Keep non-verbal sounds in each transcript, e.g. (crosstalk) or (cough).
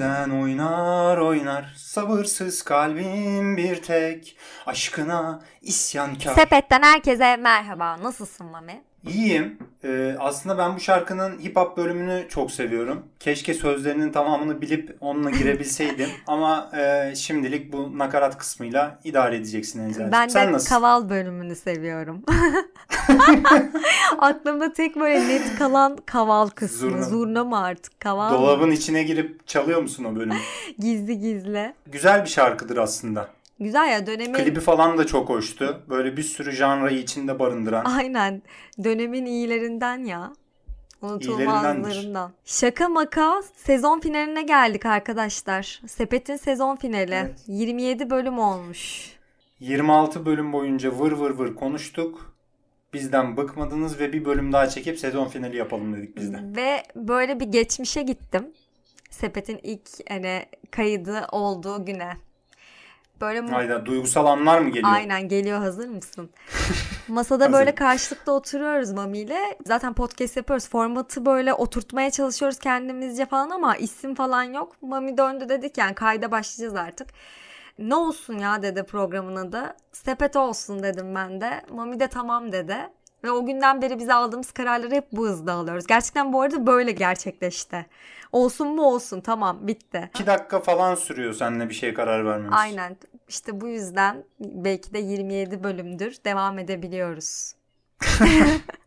Yerinden oynar oynar Sabırsız kalbim bir tek Aşkına isyankar Sepet'ten herkese merhaba. Nasılsın Mami? İyiyim. Ee, aslında ben bu şarkının hip hop bölümünü çok seviyorum. Keşke sözlerinin tamamını bilip onunla girebilseydim. (laughs) Ama e, şimdilik bu nakarat kısmıyla idare edeceksin Enzel'cim. Ben Sen de nasılsın? kaval bölümünü seviyorum. (laughs) Aklımda tek böyle net kalan kaval kısmı. Zurna. Zurna, mı artık? Kaval mı? Dolabın içine girip çalıyor musun o bölümü? (laughs) Gizli gizli. Güzel bir şarkıdır aslında. Güzel ya dönemin... Klibi falan da çok hoştu. Böyle bir sürü janrayı içinde barındıran. Aynen. Dönemin iyilerinden ya. Unutulmazlarından. Şaka maka sezon finaline geldik arkadaşlar. Sepet'in sezon finali. Evet. 27 bölüm olmuş. 26 bölüm boyunca vır vır vır konuştuk. Bizden bıkmadınız ve bir bölüm daha çekip sezon finali yapalım dedik biz de. Ve böyle bir geçmişe gittim. Sepet'in ilk hani kaydı olduğu güne. Böyle mu- Hayda duygusal anlar mı geliyor? Aynen geliyor hazır mısın? (laughs) Masada böyle karşılıklı oturuyoruz Mami ile. Zaten podcast yapıyoruz. Formatı böyle oturtmaya çalışıyoruz kendimizce falan ama isim falan yok. Mami döndü dedik yani kayda başlayacağız artık. Ne olsun ya dedi programın adı. Sepet olsun dedim ben de. Mami de tamam dedi. Ve o günden beri bize aldığımız kararları hep bu hızda alıyoruz. Gerçekten bu arada böyle gerçekleşti. Olsun mu olsun tamam bitti. 2 dakika falan sürüyor seninle bir şeye karar vermemiz. Aynen. İşte bu yüzden belki de 27 bölümdür devam edebiliyoruz. (laughs)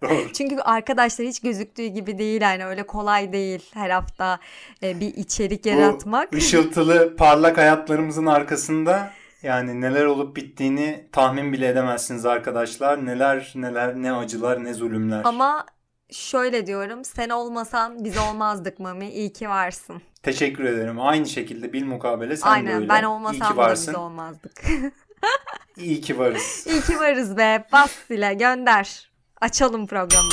(laughs) Çünkü arkadaşlar hiç gözüktüğü gibi değil yani öyle kolay değil her hafta e, bir içerik yaratmak. Bu ışıltılı parlak hayatlarımızın arkasında yani neler olup bittiğini tahmin bile edemezsiniz arkadaşlar. Neler neler ne acılar ne zulümler. Ama şöyle diyorum sen olmasan biz olmazdık Mami iyi ki varsın. Teşekkür ederim. Aynı şekilde bil mukabele sen de Aynen öyle. ben olmasam da biz olmazdık. (laughs) İyi ki varız. (laughs) iyi ki varız be bas ile gönder. Açalım programı.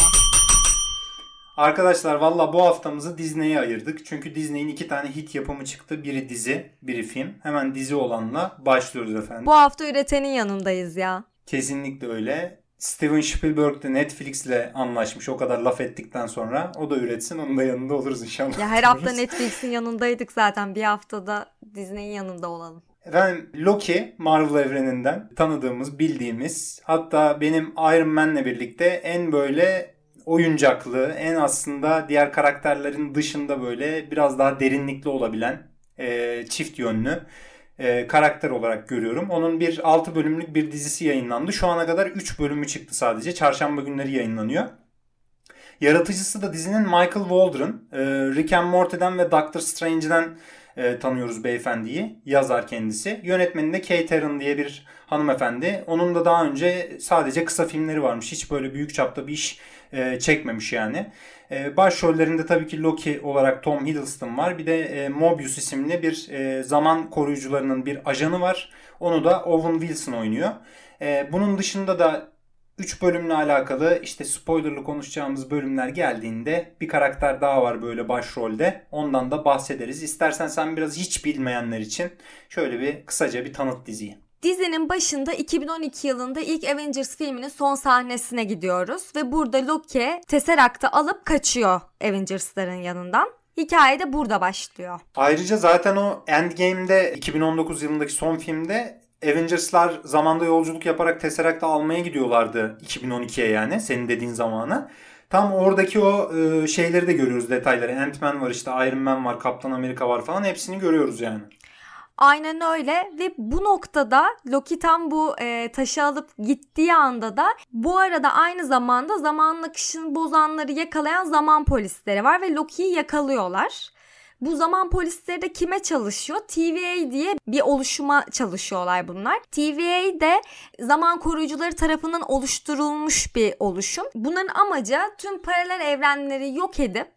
Arkadaşlar valla bu haftamızı Disney'e ayırdık. Çünkü Disney'in iki tane hit yapımı çıktı. Biri dizi, biri film. Hemen dizi olanla başlıyoruz efendim. Bu hafta üretenin yanındayız ya. Kesinlikle öyle. Steven Spielberg de Netflix'le anlaşmış o kadar laf ettikten sonra. O da üretsin onun da yanında oluruz inşallah. Ya her hafta. Netflix'in yanındaydık zaten. Bir haftada Disney'in yanında olalım. Efendim Loki Marvel evreninden tanıdığımız, bildiğimiz hatta benim Iron Man'le birlikte en böyle oyuncaklı, en aslında diğer karakterlerin dışında böyle biraz daha derinlikli olabilen e, çift yönlü e, karakter olarak görüyorum. Onun bir 6 bölümlük bir dizisi yayınlandı. Şu ana kadar 3 bölümü çıktı sadece. Çarşamba günleri yayınlanıyor. Yaratıcısı da dizinin Michael Waldron. E, Rick and Morty'den ve Doctor Strange'den e, tanıyoruz beyefendiyi. Yazar kendisi. Yönetmeni de Kate Herron diye bir hanımefendi. Onun da daha önce sadece kısa filmleri varmış. Hiç böyle büyük çapta bir iş e, çekmemiş yani. E, başrollerinde tabii ki Loki olarak Tom Hiddleston var. Bir de e, Mobius isimli bir e, zaman koruyucularının bir ajanı var. Onu da Owen Wilson oynuyor. E, bunun dışında da 3 bölümle alakalı işte spoilerlı konuşacağımız bölümler geldiğinde bir karakter daha var böyle başrolde. Ondan da bahsederiz. İstersen sen biraz hiç bilmeyenler için şöyle bir kısaca bir tanıt diziyi. Dizinin başında 2012 yılında ilk Avengers filminin son sahnesine gidiyoruz ve burada Loki Tesseract'ı alıp kaçıyor Avengers'ların yanından. Hikaye de burada başlıyor. Ayrıca zaten o Endgame'de 2019 yılındaki son filmde Avengers'lar zamanda yolculuk yaparak Tesseract'ı almaya gidiyorlardı 2012'ye yani senin dediğin zamana. Tam oradaki o e, şeyleri de görüyoruz detayları. Ant-Man var işte Iron Man var, Kaptan Amerika var falan hepsini görüyoruz yani. Aynen öyle ve bu noktada Loki tam bu e, taşı alıp gittiği anda da bu arada aynı zamanda zamanın akışını bozanları yakalayan zaman polisleri var ve Loki'yi yakalıyorlar. Bu zaman polisleri de kime çalışıyor? TVA diye bir oluşuma çalışıyorlar bunlar. TVA de zaman koruyucuları tarafından oluşturulmuş bir oluşum. Bunların amacı tüm paralel evrenleri yok edip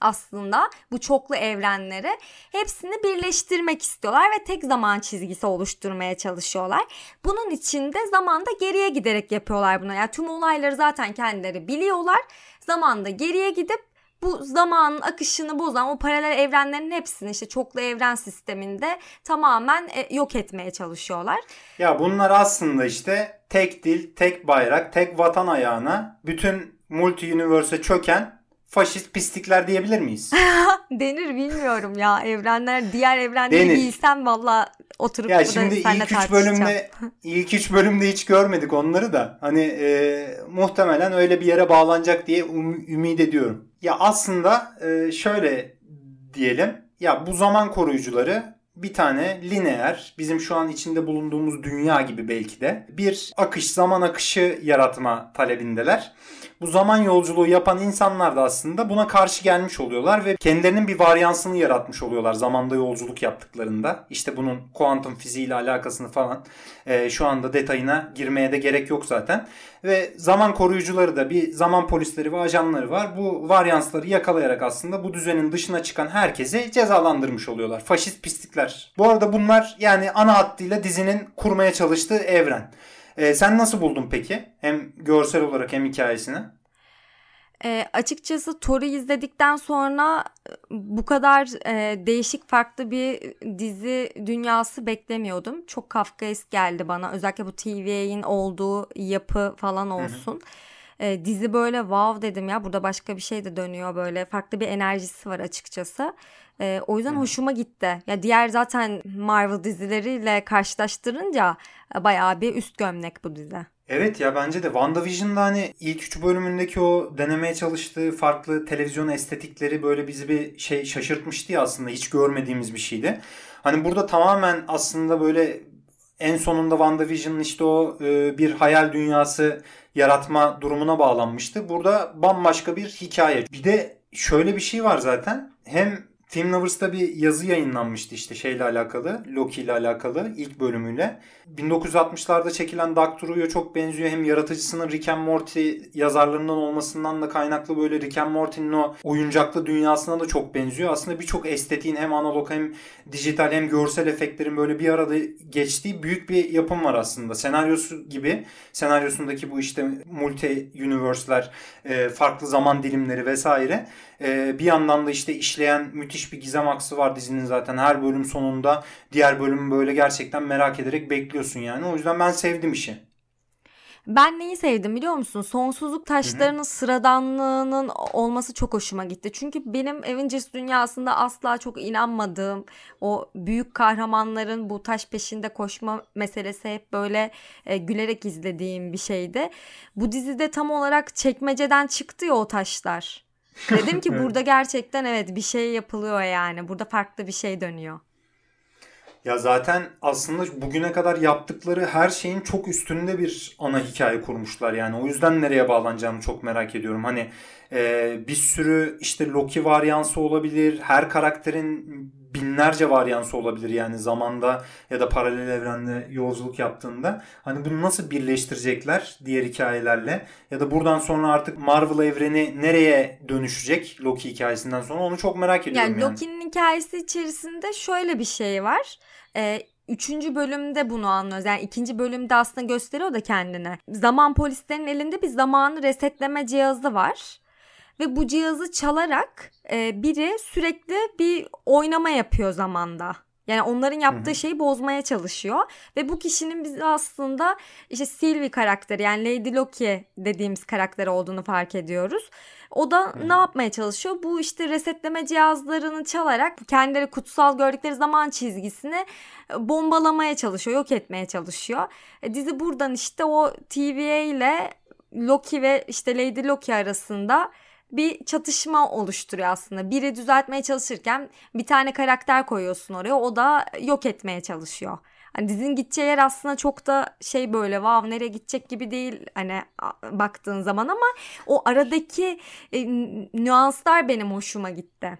aslında bu çoklu evrenleri hepsini birleştirmek istiyorlar ve tek zaman çizgisi oluşturmaya çalışıyorlar. Bunun için de zamanda geriye giderek yapıyorlar bunu. Yani tüm olayları zaten kendileri biliyorlar. Zamanda geriye gidip bu zamanın akışını bozan o paralel evrenlerin hepsini işte çoklu evren sisteminde tamamen e, yok etmeye çalışıyorlar. Ya bunlar aslında işte tek dil, tek bayrak, tek vatan ayağına bütün multi çöken faşist pislikler diyebilir miyiz? (laughs) Denir bilmiyorum ya evrenler diğer evrenleri bilsem valla oturup ya şimdi ilk üç bölümde (laughs) ilk üç bölümde hiç görmedik onları da hani e, muhtemelen öyle bir yere bağlanacak diye um, ümit ediyorum. Ya aslında e, şöyle diyelim ya bu zaman koruyucuları bir tane lineer, bizim şu an içinde bulunduğumuz dünya gibi belki de bir akış, zaman akışı yaratma talebindeler. Bu zaman yolculuğu yapan insanlar da aslında buna karşı gelmiş oluyorlar ve kendilerinin bir varyansını yaratmış oluyorlar zamanda yolculuk yaptıklarında. İşte bunun kuantum fiziğiyle alakasını falan e, şu anda detayına girmeye de gerek yok zaten. Ve zaman koruyucuları da bir zaman polisleri ve ajanları var. Bu varyansları yakalayarak aslında bu düzenin dışına çıkan herkesi cezalandırmış oluyorlar. Faşist pislikler. Bu arada bunlar yani ana hattıyla dizinin kurmaya çalıştığı evren. Ee, sen nasıl buldun peki? Hem görsel olarak hem hikayesini. E, açıkçası Thor'u izledikten sonra e, bu kadar e, değişik farklı bir dizi dünyası beklemiyordum. Çok Kafkaesk geldi bana. Özellikle bu TVA'in olduğu yapı falan olsun. Hı hı. E, dizi böyle wow dedim ya burada başka bir şey de dönüyor böyle farklı bir enerjisi var açıkçası. E, o yüzden Hı. hoşuma gitti. Ya diğer zaten Marvel dizileriyle karşılaştırınca e, bayağı bir üst gömlek bu dizi. Evet ya bence de WandaVision'da hani ilk üç bölümündeki o denemeye çalıştığı farklı televizyon estetikleri böyle bizi bir şey şaşırtmıştı ya aslında hiç görmediğimiz bir şeydi. Hani burada tamamen aslında böyle en sonunda WandaVision'ın işte o e, bir hayal dünyası yaratma durumuna bağlanmıştı. Burada bambaşka bir hikaye. Bir de şöyle bir şey var zaten. Hem Film Lovers'ta bir yazı yayınlanmıştı işte şeyle alakalı, Loki ile alakalı ilk bölümüyle. 1960'larda çekilen Doctor Who'ya çok benziyor. Hem yaratıcısının Rick and Morty yazarlarından olmasından da kaynaklı böyle Rick and Morty'nin o oyuncaklı dünyasına da çok benziyor. Aslında birçok estetiğin hem analog hem dijital hem görsel efektlerin böyle bir arada geçtiği büyük bir yapım var aslında. Senaryosu gibi, senaryosundaki bu işte multi universe'ler, e, farklı zaman dilimleri vesaire e, bir yandan da işte işleyen müthiş bir gizem aksı var dizinin zaten. Her bölüm sonunda diğer bölümü böyle gerçekten merak ederek bekliyorsun yani. O yüzden ben sevdim işi. Ben neyi sevdim biliyor musun? Sonsuzluk taşlarının Hı-hı. sıradanlığının olması çok hoşuma gitti. Çünkü benim Avengers dünyasında asla çok inanmadığım o büyük kahramanların bu taş peşinde koşma meselesi hep böyle e, gülerek izlediğim bir şeydi. Bu dizide tam olarak çekmeceden çıktı ya o taşlar. Dedim ki (laughs) burada gerçekten evet bir şey yapılıyor yani. Burada farklı bir şey dönüyor. Ya zaten aslında bugüne kadar yaptıkları her şeyin çok üstünde bir ana hikaye kurmuşlar yani. O yüzden nereye bağlanacağını çok merak ediyorum. Hani e, bir sürü işte Loki varyansı olabilir. Her karakterin binlerce varyansı olabilir yani zamanda ya da paralel evrende yolculuk yaptığında. Hani bunu nasıl birleştirecekler diğer hikayelerle ya da buradan sonra artık Marvel evreni nereye dönüşecek Loki hikayesinden sonra onu çok merak ediyorum yani. Yani Loki'nin hikayesi içerisinde şöyle bir şey var. Ee, Üçüncü bölümde bunu anlıyoruz. Yani ikinci bölümde aslında gösteriyor da kendine. Zaman polislerin elinde bir zamanı resetleme cihazı var ve bu cihazı çalarak e, biri sürekli bir oynama yapıyor zamanda. Yani onların yaptığı şeyi bozmaya çalışıyor. Ve bu kişinin biz aslında işte Sylvie karakteri yani Lady Loki dediğimiz karakter olduğunu fark ediyoruz. O da ne yapmaya çalışıyor? Bu işte resetleme cihazlarını çalarak kendileri kutsal gördükleri zaman çizgisini e, bombalamaya çalışıyor, yok etmeye çalışıyor. E, dizi buradan işte o TVA ile Loki ve işte Lady Loki arasında bir çatışma oluşturuyor aslında. Biri düzeltmeye çalışırken bir tane karakter koyuyorsun oraya o da yok etmeye çalışıyor. Hani dizinin gideceği yer aslında çok da şey böyle wow nereye gidecek gibi değil hani baktığın zaman ama o aradaki e, nüanslar benim hoşuma gitti.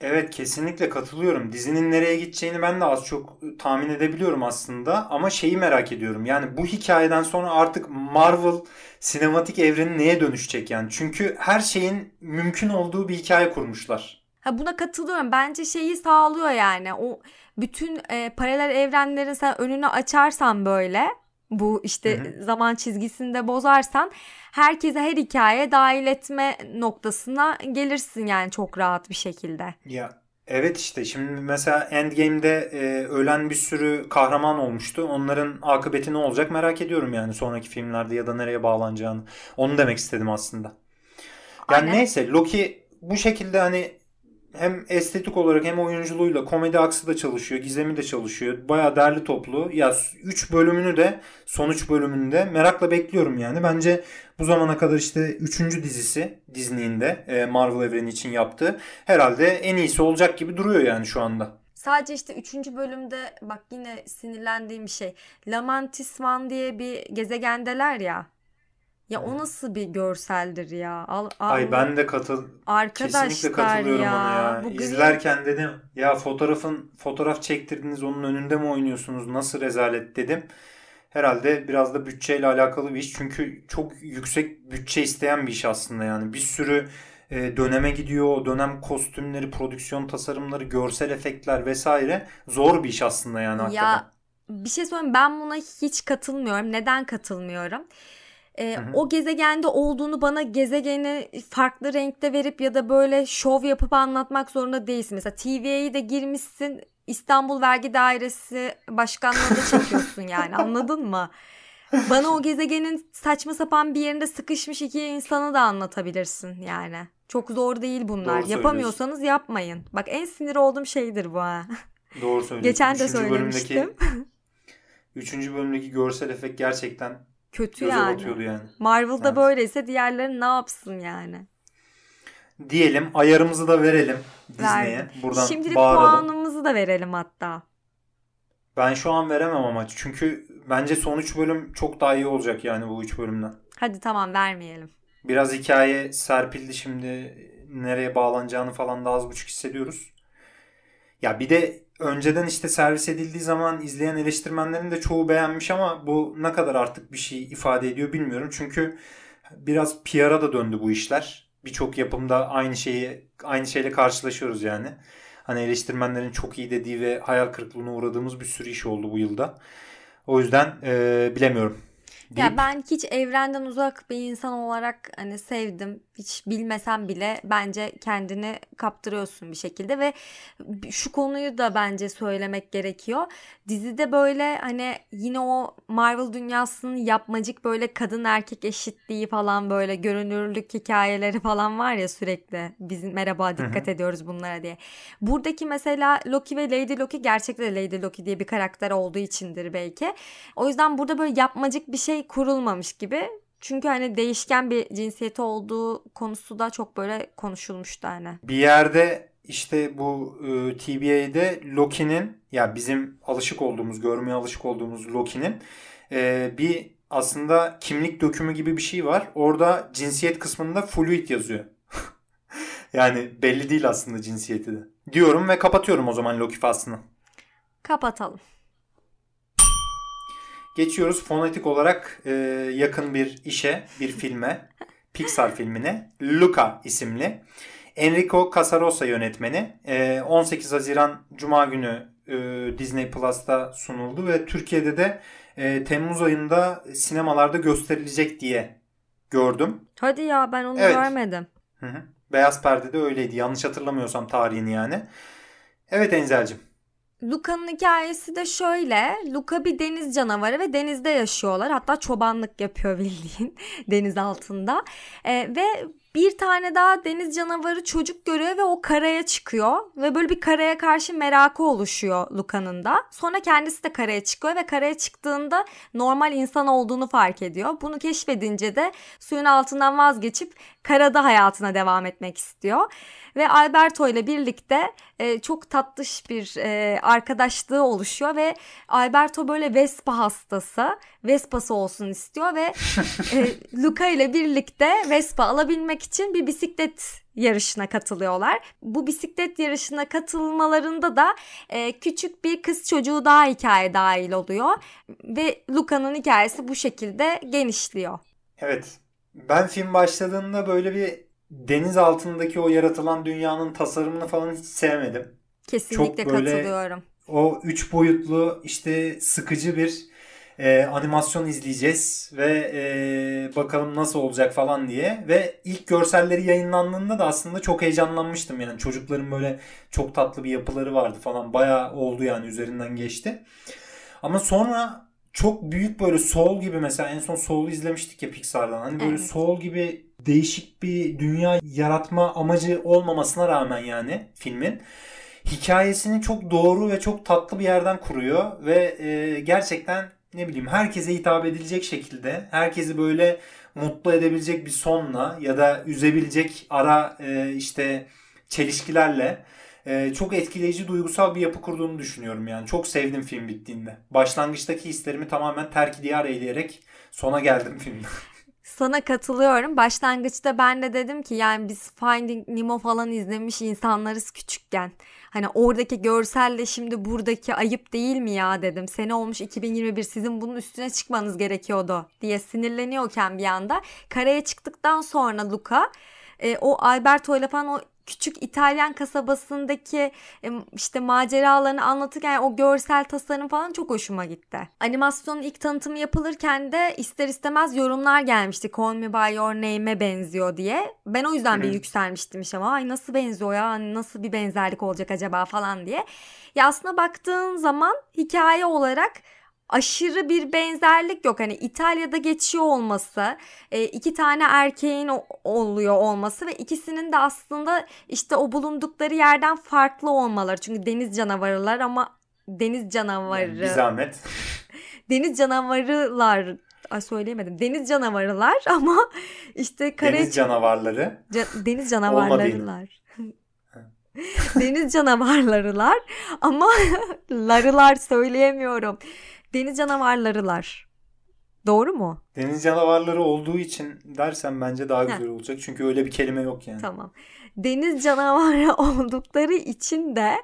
Evet kesinlikle katılıyorum. Dizinin nereye gideceğini ben de az çok tahmin edebiliyorum aslında. Ama şeyi merak ediyorum. Yani bu hikayeden sonra artık Marvel sinematik evreni neye dönüşecek yani? Çünkü her şeyin mümkün olduğu bir hikaye kurmuşlar. Ha buna katılıyorum. Bence şeyi sağlıyor yani. O bütün e, paralel evrenlerin sen önünü açarsan böyle bu işte hı hı. zaman çizgisinde bozarsan herkese her hikaye dahil etme noktasına gelirsin yani çok rahat bir şekilde. Ya evet işte şimdi mesela Endgame'de e, ölen bir sürü kahraman olmuştu. Onların akıbeti ne olacak merak ediyorum yani sonraki filmlerde ya da nereye bağlanacağını. Onu demek istedim aslında. Yani Aynen. neyse Loki bu şekilde hani hem estetik olarak hem oyunculuğuyla komedi aksı da çalışıyor. Gizemi de çalışıyor. Baya derli toplu. Ya 3 bölümünü de son 3 bölümünü de merakla bekliyorum yani. Bence bu zamana kadar işte 3. dizisi Disney'in de e, Marvel evreni için yaptığı herhalde en iyisi olacak gibi duruyor yani şu anda. Sadece işte 3. bölümde bak yine sinirlendiğim şey. Lamantis Van diye bir gezegendeler ya. Ya o nasıl bir görseldir ya? Al, al, Ay ben de katıl Arkadaşlar kesinlikle katılıyorum ya, ona ya. Bu İzlerken dedim ya fotoğrafın fotoğraf çektirdiniz onun önünde mi oynuyorsunuz? Nasıl rezalet dedim. Herhalde biraz da bütçeyle alakalı bir iş. Çünkü çok yüksek bütçe isteyen bir iş aslında yani. Bir sürü e, döneme gidiyor. O dönem kostümleri, prodüksiyon tasarımları, görsel efektler vesaire zor bir iş aslında yani hakikaten. Ya bir şey söyleyeyim ben buna hiç katılmıyorum. Neden katılmıyorum? E, o gezegende olduğunu bana gezegeni farklı renkte verip ya da böyle şov yapıp anlatmak zorunda değilsin. Mesela TV'ye de girmişsin İstanbul Vergi Dairesi başkanlığında (laughs) çekiyorsun yani anladın mı? Bana o gezegenin saçma sapan bir yerinde sıkışmış iki insanı da anlatabilirsin yani. Çok zor değil bunlar. Doğru Yapamıyorsanız yapmayın. Bak en sinir olduğum şeydir bu ha. Doğru söylüyorsun. Geçen de üçüncü söylemiştim. Bölümdeki, (laughs) üçüncü bölümdeki görsel efekt gerçekten Kötü Göze yani. yani. Marvel'da evet. böyleyse diğerleri ne yapsın yani? Diyelim ayarımızı da verelim Disney'e. Buradan Şimdilik bağıralım. puanımızı da verelim hatta. Ben şu an veremem ama çünkü bence son 3 bölüm çok daha iyi olacak yani bu 3 bölümden. Hadi tamam vermeyelim. Biraz hikaye serpildi şimdi nereye bağlanacağını falan da az buçuk hissediyoruz. Ya bir de önceden işte servis edildiği zaman izleyen eleştirmenlerin de çoğu beğenmiş ama bu ne kadar artık bir şey ifade ediyor bilmiyorum. Çünkü biraz PR'a da döndü bu işler. Birçok yapımda aynı şeyi aynı şeyle karşılaşıyoruz yani. Hani eleştirmenlerin çok iyi dediği ve hayal kırıklığına uğradığımız bir sürü iş oldu bu yılda. O yüzden ee, bilemiyorum. Deyip... Ya ben hiç evrenden uzak bir insan olarak hani sevdim. Hiç bilmesem bile bence kendini kaptırıyorsun bir şekilde ve şu konuyu da bence söylemek gerekiyor. Dizide böyle hani yine o Marvel dünyasının yapmacık böyle kadın erkek eşitliği falan böyle görünürlük hikayeleri falan var ya sürekli. Biz merhaba dikkat Hı-hı. ediyoruz bunlara diye. Buradaki mesela Loki ve Lady Loki gerçekten Lady Loki diye bir karakter olduğu içindir belki. O yüzden burada böyle yapmacık bir şey kurulmamış gibi. Çünkü hani değişken bir cinsiyeti olduğu konusu da çok böyle konuşulmuştu hani. Bir yerde işte bu e, TBA'de Loki'nin ya bizim alışık olduğumuz, görmeye alışık olduğumuz Loki'nin e, bir aslında kimlik dökümü gibi bir şey var. Orada cinsiyet kısmında fluid yazıyor. (laughs) yani belli değil aslında cinsiyeti de. Diyorum ve kapatıyorum o zaman Loki faslını. Kapatalım. Geçiyoruz fonetik olarak e, yakın bir işe, bir filme. (laughs) Pixar filmine. Luca isimli. Enrico Casarosa yönetmeni. E, 18 Haziran Cuma günü e, Disney Plus'ta sunuldu ve Türkiye'de de e, Temmuz ayında sinemalarda gösterilecek diye gördüm. Hadi ya ben onu evet. görmedim. Hı hı. Beyaz Perde'de öyleydi. Yanlış hatırlamıyorsam tarihini yani. Evet Enzel'cim. Luca'nın hikayesi de şöyle. Luca bir deniz canavarı ve denizde yaşıyorlar. Hatta çobanlık yapıyor bildiğin (laughs) deniz altında. Ee, ve bir tane daha deniz canavarı çocuk görüyor ve o karaya çıkıyor. Ve böyle bir karaya karşı merakı oluşuyor Luca'nın da. Sonra kendisi de karaya çıkıyor ve karaya çıktığında normal insan olduğunu fark ediyor. Bunu keşfedince de suyun altından vazgeçip karada hayatına devam etmek istiyor. Ve Alberto ile birlikte e, çok tatlış bir e, arkadaşlığı oluşuyor ve Alberto böyle Vespa hastası. Vespa'sı olsun istiyor ve e, (laughs) Luca ile birlikte Vespa alabilmek için bir bisiklet yarışına katılıyorlar. Bu bisiklet yarışına katılmalarında da e, küçük bir kız çocuğu daha hikaye dahil oluyor ve Luca'nın hikayesi bu şekilde genişliyor. Evet. Ben film başladığında böyle bir deniz altındaki o yaratılan dünyanın tasarımını falan hiç sevmedim. Kesinlikle Çok böyle katılıyorum. O üç boyutlu işte sıkıcı bir e, animasyon izleyeceğiz ve e, bakalım nasıl olacak falan diye ve ilk görselleri yayınlandığında da aslında çok heyecanlanmıştım yani çocukların böyle çok tatlı bir yapıları vardı falan bayağı oldu yani üzerinden geçti. Ama sonra çok büyük böyle Soul gibi mesela en son Soul'u izlemiştik ya Pixar'dan. Hani böyle evet. Soul gibi değişik bir dünya yaratma amacı olmamasına rağmen yani filmin hikayesini çok doğru ve çok tatlı bir yerden kuruyor ve e, gerçekten ne bileyim herkese hitap edilecek şekilde herkesi böyle mutlu edebilecek bir sonla ya da üzebilecek ara e, işte çelişkilerle e, çok etkileyici duygusal bir yapı kurduğunu düşünüyorum yani. Çok sevdim film bittiğinde. Başlangıçtaki hislerimi tamamen terk diyar eyleyerek sona geldim filmde. (laughs) Sana katılıyorum. Başlangıçta ben de dedim ki yani biz Finding Nemo falan izlemiş insanlarız küçükken. Hani oradaki görselle şimdi buradaki ayıp değil mi ya dedim. Sene olmuş 2021 sizin bunun üstüne çıkmanız gerekiyordu diye sinirleniyorken bir anda. Karaya çıktıktan sonra Luca e, o Alberto ile falan o küçük İtalyan kasabasındaki işte maceralarını anlatırken o görsel tasarım falan çok hoşuma gitti. Animasyonun ilk tanıtımı yapılırken de ister istemez yorumlar gelmişti. Call Me By Your Name'e benziyor diye. Ben o yüzden bir yükselmiştim işte ama ay nasıl benziyor ya hani nasıl bir benzerlik olacak acaba falan diye. Ya aslında baktığın zaman hikaye olarak aşırı bir benzerlik yok. Hani İtalya'da geçiyor olması, e, iki tane erkeğin oluyor olması ve ikisinin de aslında işte o bulundukları yerden farklı olmaları. Çünkü deniz canavarılar ama deniz canavarı. Yani bir zahmet. (laughs) deniz canavarılar Ay söyleyemedim. Deniz canavarılar (laughs) ama işte kare deniz canavarları. Ca- deniz canavarlarılar. (laughs) deniz canavarlarılar ama larılar söyleyemiyorum. Deniz canavarlarılar. Doğru mu? Deniz canavarları olduğu için dersen bence daha güzel olacak. Çünkü öyle bir kelime yok yani. Tamam. Deniz canavarı (laughs) oldukları için de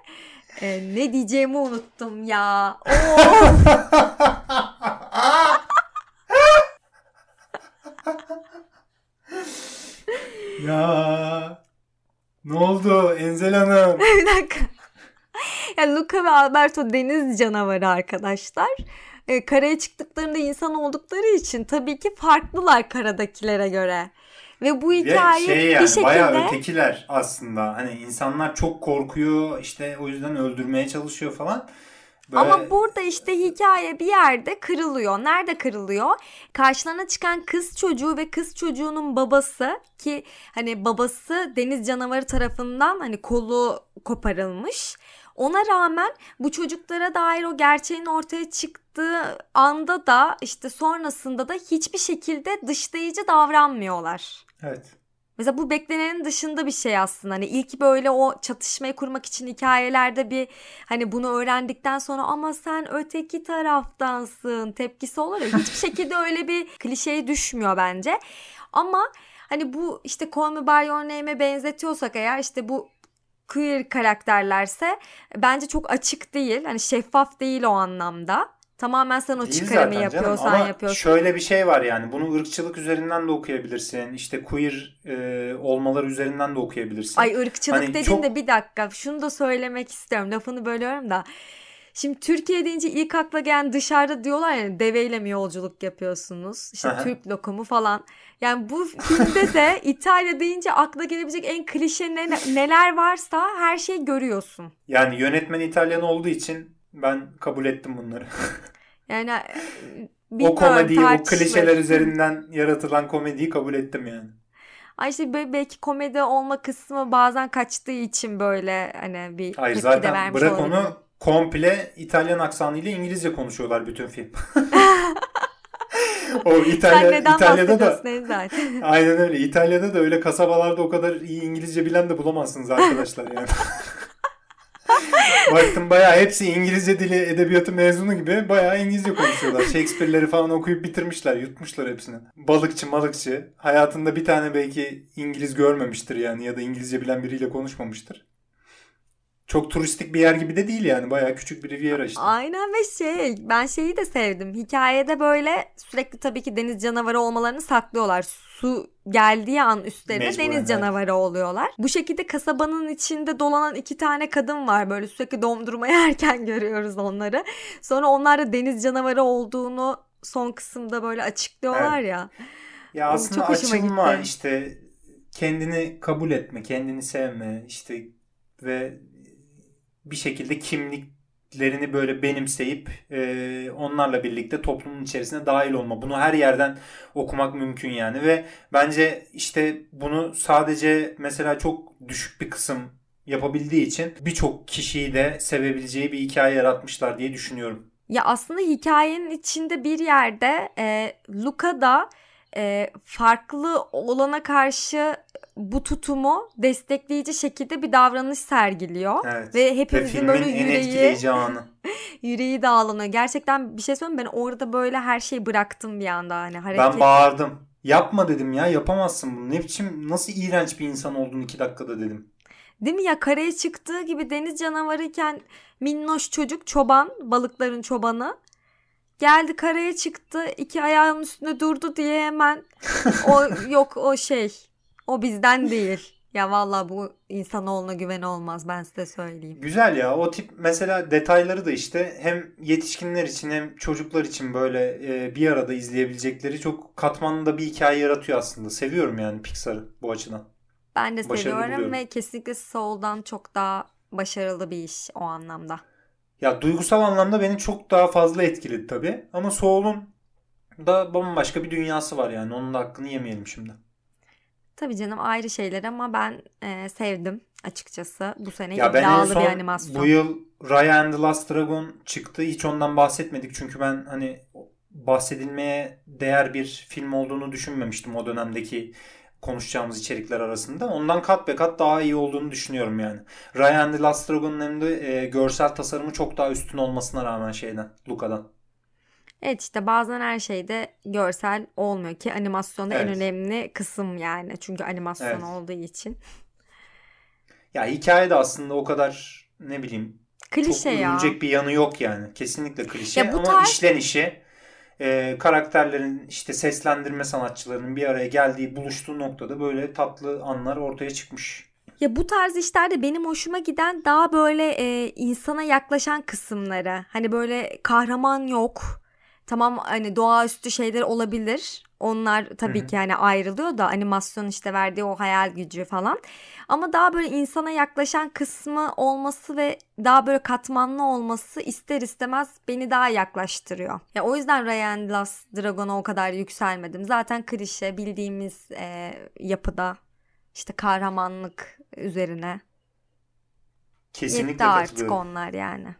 e, ne diyeceğimi unuttum ya. (laughs) ya ne oldu Enzel Hanım? (laughs) bir dakika. (laughs) yani Luca ve Alberto deniz canavarı arkadaşlar. E, karaya çıktıklarında insan oldukları için tabii ki farklılar karadakilere göre. Ve bu hikaye şey yani, bir şekilde... Bayağı ötekiler aslında. Hani insanlar çok korkuyor işte o yüzden öldürmeye çalışıyor falan. Böyle... Ama burada işte hikaye bir yerde kırılıyor. Nerede kırılıyor? Karşılarına çıkan kız çocuğu ve kız çocuğunun babası ki hani babası deniz canavarı tarafından hani kolu koparılmış. Ona rağmen bu çocuklara dair o gerçeğin ortaya çıktığı anda da işte sonrasında da hiçbir şekilde dışlayıcı davranmıyorlar. Evet. Mesela bu beklenenin dışında bir şey aslında. Hani ilk böyle o çatışmayı kurmak için hikayelerde bir hani bunu öğrendikten sonra ama sen öteki taraftansın tepkisi olur ya. Hiçbir (laughs) şekilde öyle bir klişeye düşmüyor bence. Ama hani bu işte Call Me By Your Name'e benzetiyorsak eğer işte bu queer karakterlerse bence çok açık değil. Hani şeffaf değil o anlamda. Tamamen sen o değil çıkarımı yapıyorsan Ama yapıyorsun. Şöyle bir şey var yani bunu ırkçılık üzerinden de okuyabilirsin. İşte queer e, olmalar üzerinden de okuyabilirsin. Ay ırkçılık hani dediğinde çok... bir dakika şunu da söylemek istiyorum. Lafını bölüyorum da. Şimdi Türkiye deyince ilk akla gelen dışarıda diyorlar ya deveyle mi yolculuk yapıyorsunuz? İşte Türk lokumu falan. Yani bu filmde de (laughs) İtalya deyince akla gelebilecek en klişe ne, neler varsa her şeyi görüyorsun. Yani yönetmen İtalyan olduğu için ben kabul ettim bunları. (laughs) yani o komediyi, o klişeler üzerinden (laughs) yaratılan komediyi kabul ettim yani. Ay işte belki komedi olma kısmı bazen kaçtığı için böyle hani bir Hayır, zaten vermiş bırak olabilir. onu komple İtalyan aksanıyla İngilizce konuşuyorlar bütün film. (laughs) o İtalya, İtalya'da da zaten. (laughs) aynen öyle. İtalya'da da öyle kasabalarda o kadar iyi İngilizce bilen de bulamazsınız arkadaşlar yani. (laughs) Baktım bayağı hepsi İngilizce dili edebiyatı mezunu gibi bayağı İngilizce konuşuyorlar. Shakespeare'leri falan okuyup bitirmişler, yutmuşlar hepsini. Balıkçı, malıkçı. Hayatında bir tane belki İngiliz görmemiştir yani ya da İngilizce bilen biriyle konuşmamıştır. Çok turistik bir yer gibi de değil yani. Bayağı küçük bir Riviera işte. Aynen ve şey ben şeyi de sevdim. Hikayede böyle sürekli tabii ki deniz canavarı olmalarını saklıyorlar. Su geldiği an üstlerine Mecburen, deniz canavarı evet. oluyorlar. Bu şekilde kasabanın içinde dolanan iki tane kadın var. Böyle sürekli dondurma yerken (laughs) görüyoruz onları. Sonra onlar da deniz canavarı olduğunu son kısımda böyle açıklıyorlar evet. ya. Ya aslında Çok açılma gitti. işte kendini kabul etme, kendini sevme işte ve bir şekilde kimlik özelliklerini böyle benimseyip e, onlarla birlikte toplumun içerisine dahil olma. Bunu her yerden okumak mümkün yani ve bence işte bunu sadece mesela çok düşük bir kısım yapabildiği için birçok kişiyi de sevebileceği bir hikaye yaratmışlar diye düşünüyorum. Ya aslında hikayenin içinde bir yerde e, Luca da e, farklı olana karşı bu tutumu destekleyici şekilde bir davranış sergiliyor. Evet. Ve hepimizin Ve böyle yüreği (laughs) yüreği dağlanıyor. Gerçekten bir şey söyleyeyim ben orada böyle her şeyi bıraktım bir anda hani hareket. Ben bağırdım. Yapma dedim ya yapamazsın bunu. Ne biçim nasıl iğrenç bir insan oldun iki dakikada dedim. Değil mi ya karaya çıktığı gibi deniz canavarıyken minnoş çocuk çoban balıkların çobanı geldi karaya çıktı iki ayağının üstünde durdu diye hemen (laughs) o yok o şey o bizden değil. Ya vallahi bu insanoğluna güven olmaz ben size söyleyeyim. Güzel ya o tip mesela detayları da işte hem yetişkinler için hem çocuklar için böyle e, bir arada izleyebilecekleri çok katmanlı bir hikaye yaratıyor aslında. Seviyorum yani Pixar'ı bu açıdan. Ben de Başarılı seviyorum buluyorum. ve kesinlikle Soul'dan çok daha başarılı bir iş o anlamda. Ya duygusal anlamda beni çok daha fazla etkiledi tabii. Ama Soul'un da bambaşka bir dünyası var yani. Onun da hakkını yemeyelim şimdi. Tabii canım ayrı şeyler ama ben e, sevdim açıkçası. Bu sene Ya iddialı bir animasyon. bu yıl Raya and the Last Dragon çıktı. Hiç ondan bahsetmedik. Çünkü ben hani bahsedilmeye değer bir film olduğunu düşünmemiştim o dönemdeki konuşacağımız içerikler arasında. Ondan kat be kat daha iyi olduğunu düşünüyorum yani. Raya and the Last Dragon'un hem de e, görsel tasarımı çok daha üstün olmasına rağmen şeyden, Luca'dan. Evet işte bazen her şeyde görsel olmuyor ki animasyonda en Evet. önemli kısım yani. Çünkü animasyon Evet. olduğu için. Ya hikaye de aslında o kadar ne bileyim Klişe çok ya. bir yanı yok yani. Kesinlikle klişe Ya bu ama tarz- işlenişi e, karakterlerin işte seslendirme sanatçılarının bir araya geldiği buluştuğu noktada böyle tatlı anlar ortaya çıkmış. Ya bu tarz işlerde benim hoşuma giden daha böyle e, insana yaklaşan kısımları. Hani böyle kahraman yok. Tamam hani doğaüstü şeyler olabilir. Onlar tabii Hı hı. ki hani ayrılıyor da animasyon işte verdiği o hayal gücü falan. Ama daha böyle insana yaklaşan kısmı olması ve daha böyle katmanlı olması ister istemez beni daha yaklaştırıyor. Ya o yüzden Ryan Last Dragon'a o kadar yükselmedim. Zaten klişe bildiğimiz e, yapıda işte kahramanlık üzerine. Kesinlikle Yetti artık onlar yani.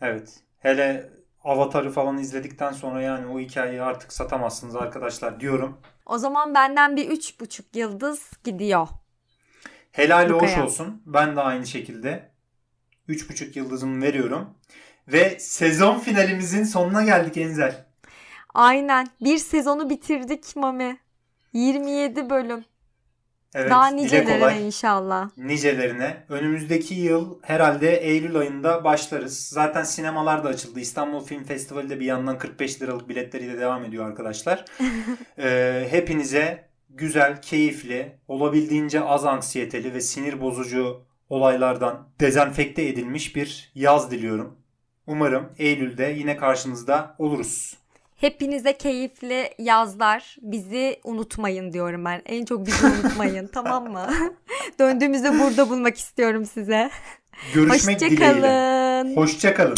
Evet. Hele Avatar'ı falan izledikten sonra yani o hikayeyi artık satamazsınız arkadaşlar diyorum. O zaman benden bir üç buçuk yıldız gidiyor. Helali hoş olsun. Ben de aynı şekilde 3,5 yıldızımı veriyorum. Ve sezon finalimizin sonuna geldik Enzel. Aynen. Bir sezonu bitirdik Mami. 27 bölüm. Evet, Daha nicelerine inşallah. nicelerine. Önümüzdeki yıl herhalde Eylül ayında başlarız. Zaten sinemalar da açıldı. İstanbul Film Festivali de bir yandan 45 liralık biletleriyle devam ediyor arkadaşlar. (laughs) Ee, hepinize güzel, keyifli, olabildiğince az anksiyeteli ve sinir bozucu olaylardan dezenfekte edilmiş bir yaz diliyorum. Umarım Eylül'de yine karşınızda oluruz. Hepinize keyifli yazlar. Bizi unutmayın diyorum ben. En çok bizi unutmayın (laughs) tamam mı? (laughs) Döndüğümüzde burada bulmak istiyorum size. Görüşmek dileğiyle. Hoşçakalın. Hoşçakalın.